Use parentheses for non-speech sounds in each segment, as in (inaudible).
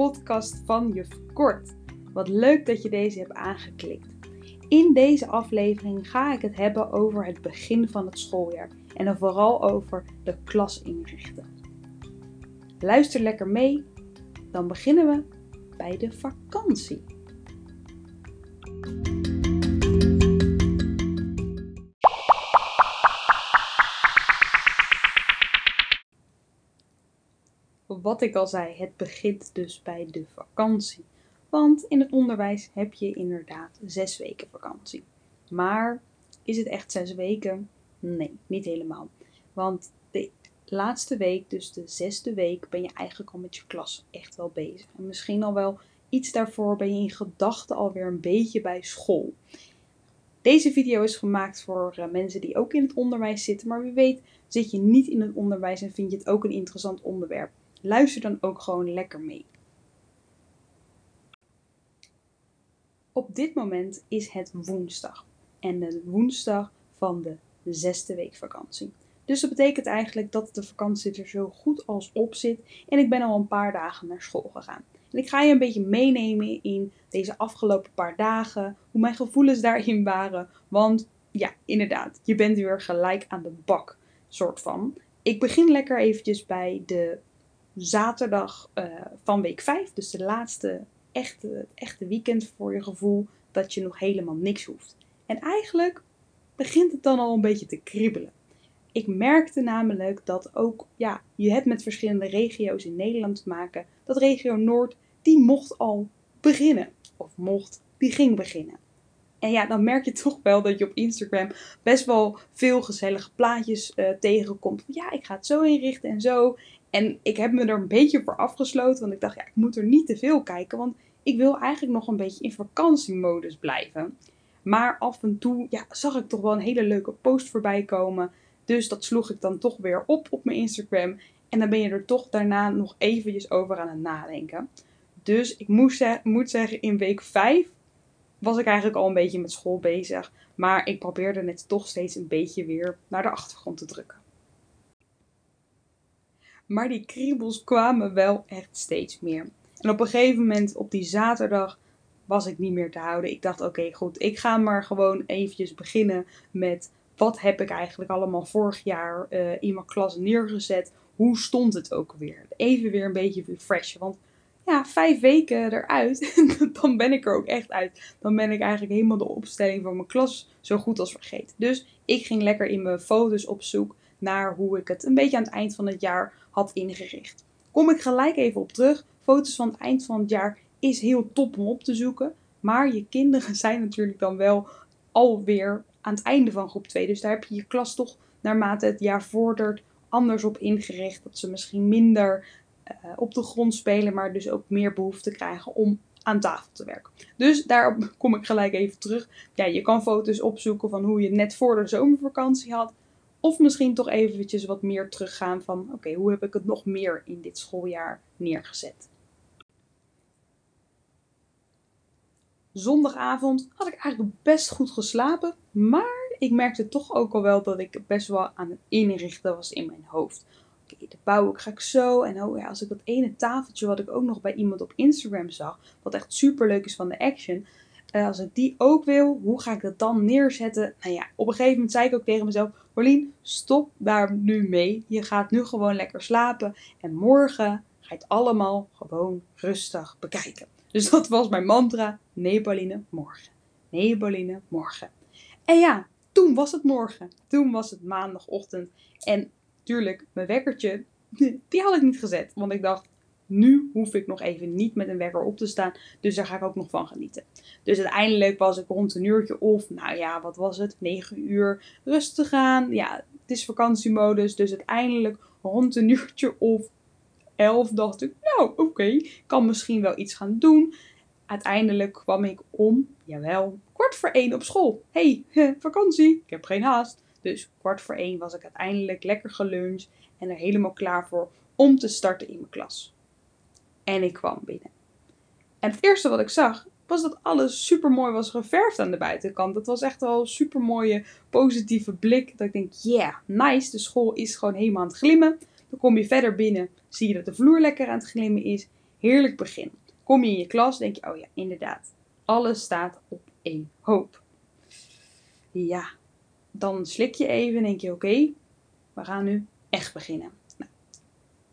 Podcast van Juf Kort. Wat leuk dat je deze hebt aangeklikt. In deze aflevering ga ik het hebben over het begin van het schooljaar en dan vooral over de klas inrichten. Luister lekker mee, dan beginnen we bij de vakantie. Wat ik al zei, het begint dus bij de vakantie. Want in het onderwijs heb je inderdaad zes weken vakantie. Maar is het echt zes weken? Nee, niet helemaal. Want de laatste week, dus de zesde week, ben je eigenlijk al met je klas echt wel bezig. En misschien al wel iets daarvoor ben je in gedachten alweer een beetje bij school. Deze video is gemaakt voor eh, mensen die ook in het onderwijs zitten, maar wie weet zit je niet in het onderwijs en vind je het ook een interessant onderwerp. Luister dan ook gewoon lekker mee. Op dit moment is het woensdag en de woensdag van de zesde week vakantie. Dus dat betekent eigenlijk dat de vakantie er zo goed als op zit en ik ben al een paar dagen naar school gegaan. En ik ga je een beetje meenemen in deze afgelopen paar dagen, hoe mijn gevoelens daarin waren. Want ja, inderdaad, je bent weer gelijk aan de bak, soort van. Ik begin lekker eventjes bij de zaterdag uh, van week 5, dus de laatste echte, echte weekend voor je gevoel, dat je nog helemaal niks hoeft. En eigenlijk begint het dan al een beetje te kriebelen. Ik merkte namelijk dat ook, ja, je hebt met verschillende regio's in Nederland te maken. Dat regio Noord, die mocht al beginnen. Of mocht, die ging beginnen. En ja, dan merk je toch wel dat je op Instagram best wel veel gezellige plaatjes uh, tegenkomt. Ja, ik ga het zo inrichten en zo. En ik heb me er een beetje voor afgesloten, want ik dacht, ja, ik moet er niet te veel kijken, want ik wil eigenlijk nog een beetje in vakantiemodus blijven. Maar af en toe ja, zag ik toch wel een hele leuke post voorbij komen. Dus dat sloeg ik dan toch weer op op mijn Instagram. En dan ben je er toch daarna nog eventjes over aan het nadenken. Dus ik moet, moet zeggen, in week 5 was ik eigenlijk al een beetje met school bezig. Maar ik probeerde het toch steeds een beetje weer naar de achtergrond te drukken. Maar die kriebels kwamen wel echt steeds meer. En op een gegeven moment, op die zaterdag, was ik niet meer te houden. Ik dacht, oké, goed, ik ga maar gewoon eventjes beginnen met wat heb ik eigenlijk allemaal vorig jaar uh, in mijn klas neergezet. Hoe stond het ook weer? Even weer een beetje refreshen. Want ja, vijf weken eruit, (laughs) dan ben ik er ook echt uit. Dan ben ik eigenlijk helemaal de opstelling van mijn klas zo goed als vergeten. Dus ik ging lekker in mijn foto's op zoek naar hoe ik het een beetje aan het eind van het jaar had ingericht. Kom ik gelijk even op terug. Foto's van het eind van het jaar is heel top om op te zoeken. Maar je kinderen (laughs) zijn natuurlijk dan wel alweer aan het einde van groep 2. Dus daar heb je je klas toch naarmate het jaar vordert anders op ingericht. Dat ze misschien minder uh, op de grond spelen, maar dus ook meer behoefte krijgen om aan tafel te werken. Dus daarop (laughs) kom ik gelijk even terug. Ja, je kan foto's opzoeken van hoe je net voor de zomervakantie had. Of misschien toch eventjes wat meer teruggaan van oké, hoe heb ik het nog meer in dit schooljaar neergezet. Zondagavond had ik eigenlijk best goed geslapen, maar ik merkte toch ook al wel dat ik best wel aan het inrichten was in mijn hoofd. Oké, de bouw ga ik zo. En oh ja, als ik dat ene tafeltje wat ik ook nog bij iemand op Instagram zag, wat echt super leuk is van de Action, uh, als ik die ook wil, hoe ga ik dat dan neerzetten? Nou ja, op een gegeven moment zei ik ook tegen mezelf: Paulien, stop daar nu mee. Je gaat nu gewoon lekker slapen. En morgen ga je het allemaal gewoon rustig bekijken. Dus dat was mijn mantra. Nee, Pauline, morgen. Nee, Pauline, morgen. En ja, toen was het morgen. Toen was het maandagochtend. En tuurlijk, mijn wekkertje, (laughs) die had ik niet gezet. Want ik dacht, nu hoef ik nog even niet met een wekker op te staan. Dus daar ga ik ook nog van genieten. Dus uiteindelijk was ik rond een uurtje of, nou ja, wat was het? 9 uur rustig gaan. Ja, het is vakantiemodus. Dus uiteindelijk rond een uurtje of 11 dacht ik, nou oké, kan misschien wel iets gaan doen. Uiteindelijk kwam ik om, jawel, kwart voor één op school. hey, (laughs) vakantie, ik heb geen haast. Dus kwart voor één was ik uiteindelijk lekker geluncht en er helemaal klaar voor om te starten in mijn klas. En ik kwam binnen. En het eerste wat ik zag was dat alles super mooi was geverfd aan de buitenkant. Dat was echt wel een super mooie positieve blik. Dat ik denk, yeah, nice. De school is gewoon helemaal aan het glimmen. Dan kom je verder binnen, zie je dat de vloer lekker aan het glimmen is. Heerlijk begin. Kom je in je klas, denk je, oh ja, inderdaad. Alles staat op één hoop. Ja, dan slik je even en denk je, oké, we gaan nu echt beginnen.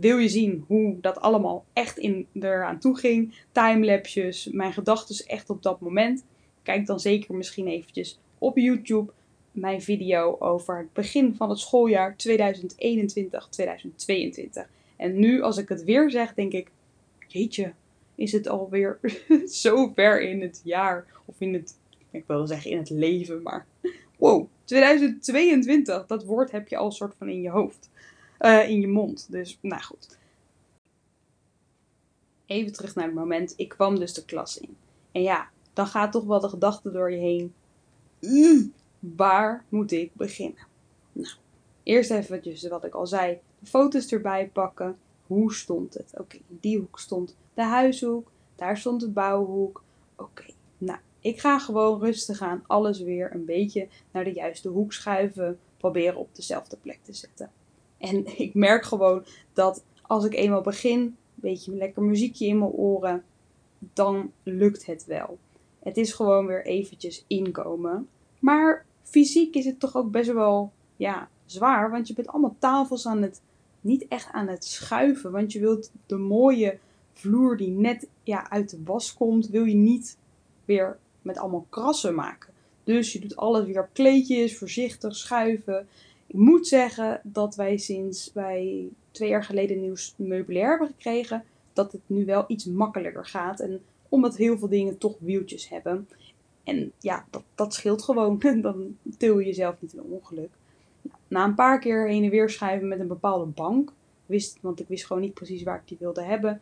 Wil je zien hoe dat allemaal echt in, eraan toe ging? Timelapses, mijn gedachten echt op dat moment? Kijk dan zeker misschien eventjes op YouTube mijn video over het begin van het schooljaar 2021-2022. En nu, als ik het weer zeg, denk ik: jeetje, is het alweer (laughs) zo ver in het jaar? Of in het, ik wilde zeggen in het leven, maar wow, 2022, dat woord heb je al soort van in je hoofd, uh, in je mond. Dus, nou goed. Even terug naar het moment. Ik kwam dus de klas in. En ja, dan gaat toch wel de gedachte door je heen. Mm, waar moet ik beginnen? Nou, eerst even wat ik al zei. De foto's erbij pakken. Hoe stond het? Oké, in die hoek stond de huishoek. Daar stond de bouwhoek. Oké, nou, ik ga gewoon rustig aan alles weer een beetje naar de juiste hoek schuiven. Proberen op dezelfde plek te zetten. En (laughs) ik merk gewoon dat als ik eenmaal begin, een beetje lekker muziekje in mijn oren, dan lukt het wel. Het is gewoon weer eventjes inkomen. Maar fysiek is het toch ook best wel ja, zwaar. Want je bent allemaal tafels aan het, niet echt aan het schuiven. Want je wilt de mooie vloer die net ja, uit de was komt, wil je niet weer met allemaal krassen maken. Dus je doet alles weer op kleedjes, voorzichtig schuiven. Ik moet zeggen dat wij sinds wij twee jaar geleden nieuw meubilair hebben gekregen, dat het nu wel iets makkelijker gaat. En omdat heel veel dingen toch wieltjes hebben. En ja, dat, dat scheelt gewoon. (laughs) Dan til je jezelf niet in een ongeluk. Na een paar keer heen en weer schuiven met een bepaalde bank, wist, want ik wist gewoon niet precies waar ik die wilde hebben,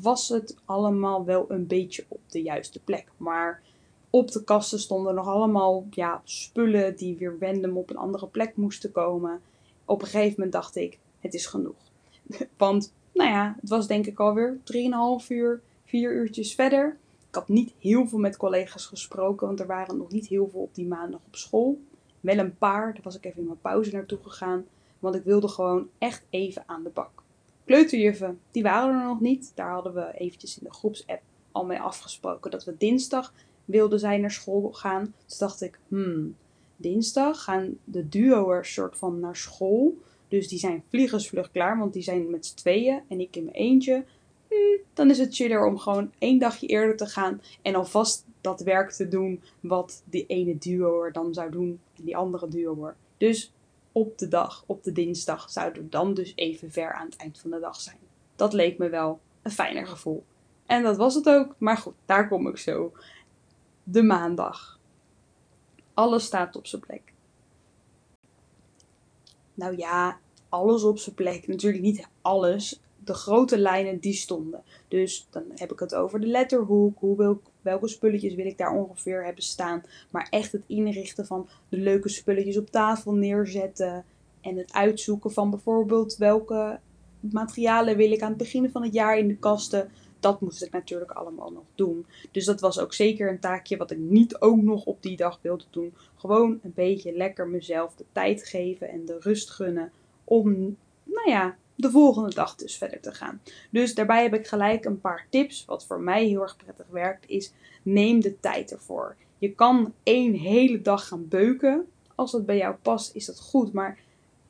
was het allemaal wel een beetje op de juiste plek. Maar op de kasten stonden nog allemaal ja, spullen die weer random op een andere plek moesten komen. Op een gegeven moment dacht ik, het is genoeg. (laughs) Want, nou ja, het was denk ik alweer 3,5 uur, 4 uurtjes verder. Ik had niet heel veel met collega's gesproken, want er waren nog niet heel veel op die maandag op school. Wel een paar, daar was ik even in mijn pauze naartoe gegaan, want ik wilde gewoon echt even aan de bak. Kleuterjuffen, die waren er nog niet. Daar hadden we eventjes in de groepsapp al mee afgesproken dat we dinsdag wilden zijn naar school gaan. Dus dacht ik, hmm, dinsdag gaan de duo'ers soort van naar school. Dus die zijn vliegensvlug klaar, want die zijn met z'n tweeën en ik in mijn eentje. Hmm, dan is het chiller om gewoon één dagje eerder te gaan en alvast dat werk te doen wat die ene duo'er dan zou doen en die andere duo'er. Dus op de dag, op de dinsdag, zouden we dan dus even ver aan het eind van de dag zijn. Dat leek me wel een fijner gevoel. En dat was het ook, maar goed, daar kom ik zo. De maandag. Alles staat op zijn plek. Nou ja, alles op zijn plek. Natuurlijk niet alles de grote lijnen die stonden. Dus dan heb ik het over de letterhoek, hoe wil, welke spulletjes wil ik daar ongeveer hebben staan. Maar echt het inrichten van de leuke spulletjes op tafel neerzetten. En het uitzoeken van bijvoorbeeld welke materialen wil ik aan het begin van het jaar in de kasten. Dat moest ik natuurlijk allemaal nog doen. Dus dat was ook zeker een taakje wat ik niet ook nog op die dag wilde doen. Gewoon een beetje lekker mezelf de tijd geven en de rust gunnen om, nou ja, de volgende dag dus verder te gaan. Dus daarbij heb ik gelijk een paar tips. Wat voor mij heel erg prettig werkt, is neem de tijd ervoor. Je kan één hele dag gaan beuken. Als dat bij jou past, is dat goed. Maar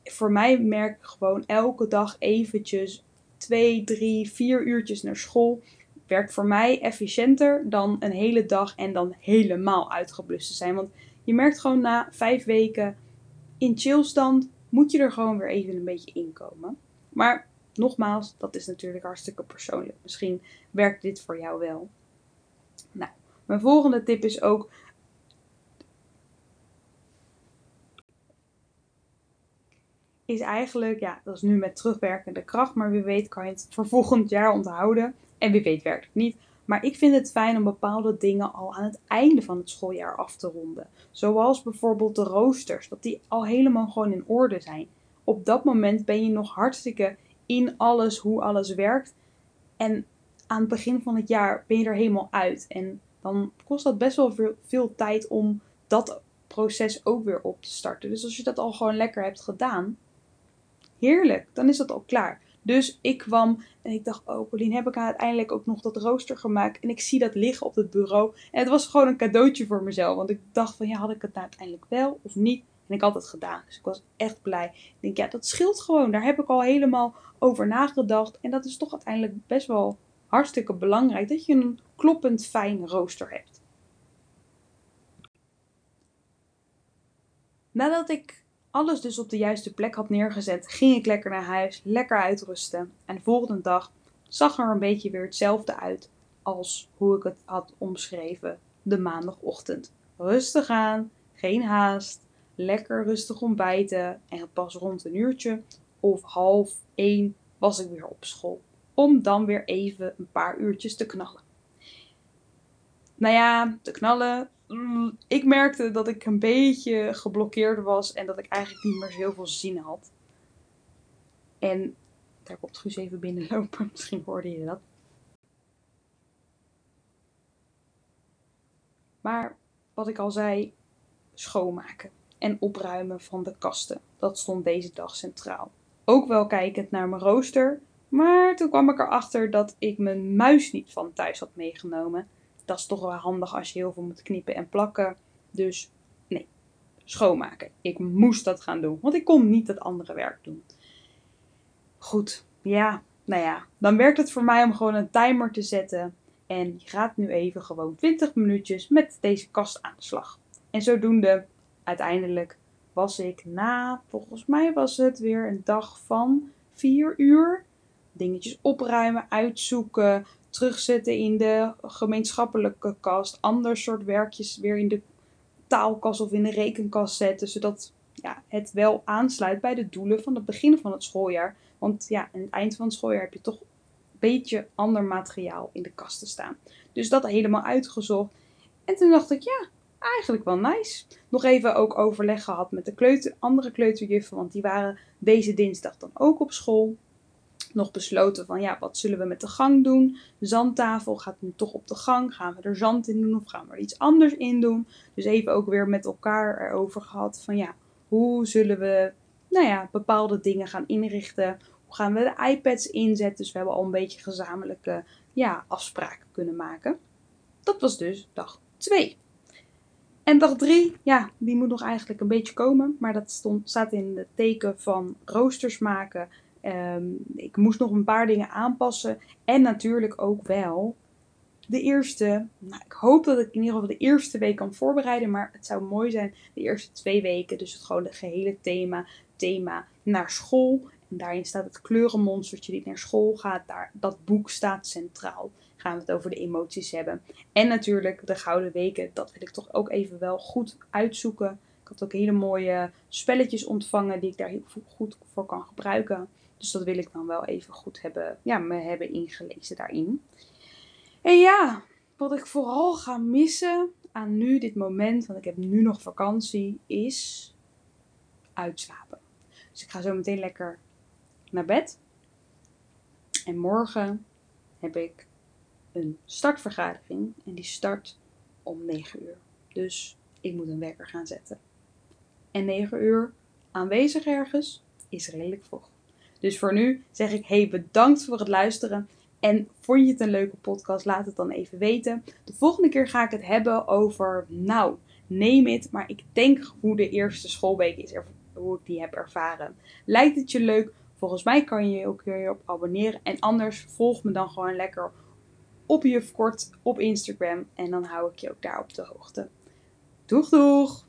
voor mij merk ik gewoon elke dag eventjes twee, drie, vier uurtjes naar school. Werkt voor mij efficiënter dan een hele dag en dan helemaal uitgeblust te zijn. Want je merkt gewoon na vijf weken in chillstand moet je er gewoon weer even een beetje inkomen. Maar nogmaals, dat is natuurlijk hartstikke persoonlijk. Misschien werkt dit voor jou wel. Nou, mijn volgende tip is ook. Is eigenlijk, ja, dat is nu met terugwerkende kracht, maar wie weet kan je het voor volgend jaar onthouden. En wie weet werkt het niet. Maar ik vind het fijn om bepaalde dingen al aan het einde van het schooljaar af te ronden. Zoals bijvoorbeeld de roosters, dat die al helemaal gewoon in orde zijn op dat moment ben je nog hartstikke in alles, hoe alles werkt. En aan het begin van het jaar ben je er helemaal uit. En dan kost dat best wel veel, veel tijd om dat proces ook weer op te starten. Dus als je dat al gewoon lekker hebt gedaan, heerlijk. Dan is dat al klaar. Dus ik kwam en ik dacht, oh Pauline, heb ik uiteindelijk ook nog dat rooster gemaakt. En ik zie dat liggen op het bureau. En het was gewoon een cadeautje voor mezelf. Want ik dacht van, ja, had ik het nou uiteindelijk wel of niet? En ik had het gedaan. Dus ik was echt blij. Ik denk, ja, dat scheelt gewoon. Daar heb ik al helemaal over nagedacht. En dat is toch uiteindelijk best wel hartstikke belangrijk. Dat je een kloppend fijn rooster hebt. Nadat ik alles dus op de juiste plek had neergezet, ging ik lekker naar huis, lekker uitrusten. En de volgende dag zag er een beetje weer hetzelfde uit als hoe ik het had omschreven de maandagochtend. Rustig aan, geen haast, lekker rustig ontbijten en pas rond een uurtje of half één was ik weer op school. Om dan weer even een paar uurtjes te knallen. Nou ja, te knallen. Mm, ik merkte dat ik een beetje geblokkeerd was en dat ik eigenlijk niet meer zo heel veel zin had. En daar komt Guus even binnenlopen, (laughs) misschien hoorde je dat. Maar wat ik al zei, schoonmaken en opruimen van de kasten. Dat stond deze dag centraal. Ook wel kijkend naar mijn rooster, maar toen kwam ik erachter dat ik mijn muis niet van thuis had meegenomen. Dat is toch wel handig als je heel veel moet knippen en plakken. Dus nee, schoonmaken. Ik moest dat gaan doen, want ik kon niet het andere werk doen. Goed, ja, nou ja, dan werkt het voor mij om gewoon een timer te zetten. En je gaat nu even gewoon 20 minuutjes met deze kast aan de slag. En zodoende uiteindelijk was ik na, volgens mij was het weer een dag van 4 uur. Dingetjes opruimen, uitzoeken, terugzetten in de gemeenschappelijke kast. Ander soort werkjes weer in de taalkast of in de rekenkast zetten. Zodat ja, het wel aansluit bij de doelen van het begin van het schooljaar. Want ja, aan het eind van het schooljaar heb je toch een beetje ander materiaal in de kasten staan. Dus dat helemaal uitgezocht. En toen dacht ik, ja, eigenlijk wel nice. Nog even ook overleg gehad met de kleuter, andere kleuterjuffen, want die waren deze dinsdag dan ook op school. Nog besloten van ja, wat zullen we met de gang doen? Zandtafel gaat nu toch op de gang. Gaan we er zand in doen of gaan we er iets anders in doen? Dus even ook weer met elkaar erover gehad van ja, hoe zullen we nou ja, bepaalde dingen gaan inrichten? Hoe gaan we de iPads inzetten? Dus we hebben al een beetje gezamenlijke ja, afspraken kunnen maken. Dat was dus dag 2. En dag 3, ja, die moet nog eigenlijk een beetje komen. Maar dat stond, staat in het teken van roosters maken. Ehm, ik moest nog een paar dingen aanpassen. En natuurlijk ook wel de eerste. Nou, ik hoop dat ik in ieder geval de eerste week kan voorbereiden. Maar het zou mooi zijn de eerste twee weken. Dus het gewoon het gehele thema. Thema naar school. En daarin staat het kleurenmonstertje die naar school gaat. Daar, dat boek staat centraal gaan we het over de emoties hebben. En natuurlijk de Gouden Weken, dat wil ik toch ook even wel goed uitzoeken. Ik had ook hele mooie spelletjes ontvangen die ik daar heel goed voor kan gebruiken. Dus dat wil ik dan wel even goed hebben, ja, me hebben ingelezen daarin. En ja, wat ik vooral ga missen aan nu, dit moment, want ik heb nu nog vakantie, is uitslapen. Dus ik ga zo meteen lekker naar bed. En morgen heb ik een startvergadering en die start om 9 uur. Dus ik moet een wekker gaan zetten. En 9 uur aanwezig ergens is redelijk vroeg. Dus voor nu zeg ik hey bedankt voor het luisteren. En vond je het een leuke podcast? Laat het dan even weten. De volgende keer ga ik het hebben over, nou, neem het. Maar ik denk hoe de eerste schoolweek is, hoe ik die heb ervaren. Lijkt het je leuk? Volgens mij kan je je ook hierop abonneren. En anders volg me dan gewoon lekker op Jufkort op Instagram. En dan hou ik je ook daar op de hoogte. Doeg doeg!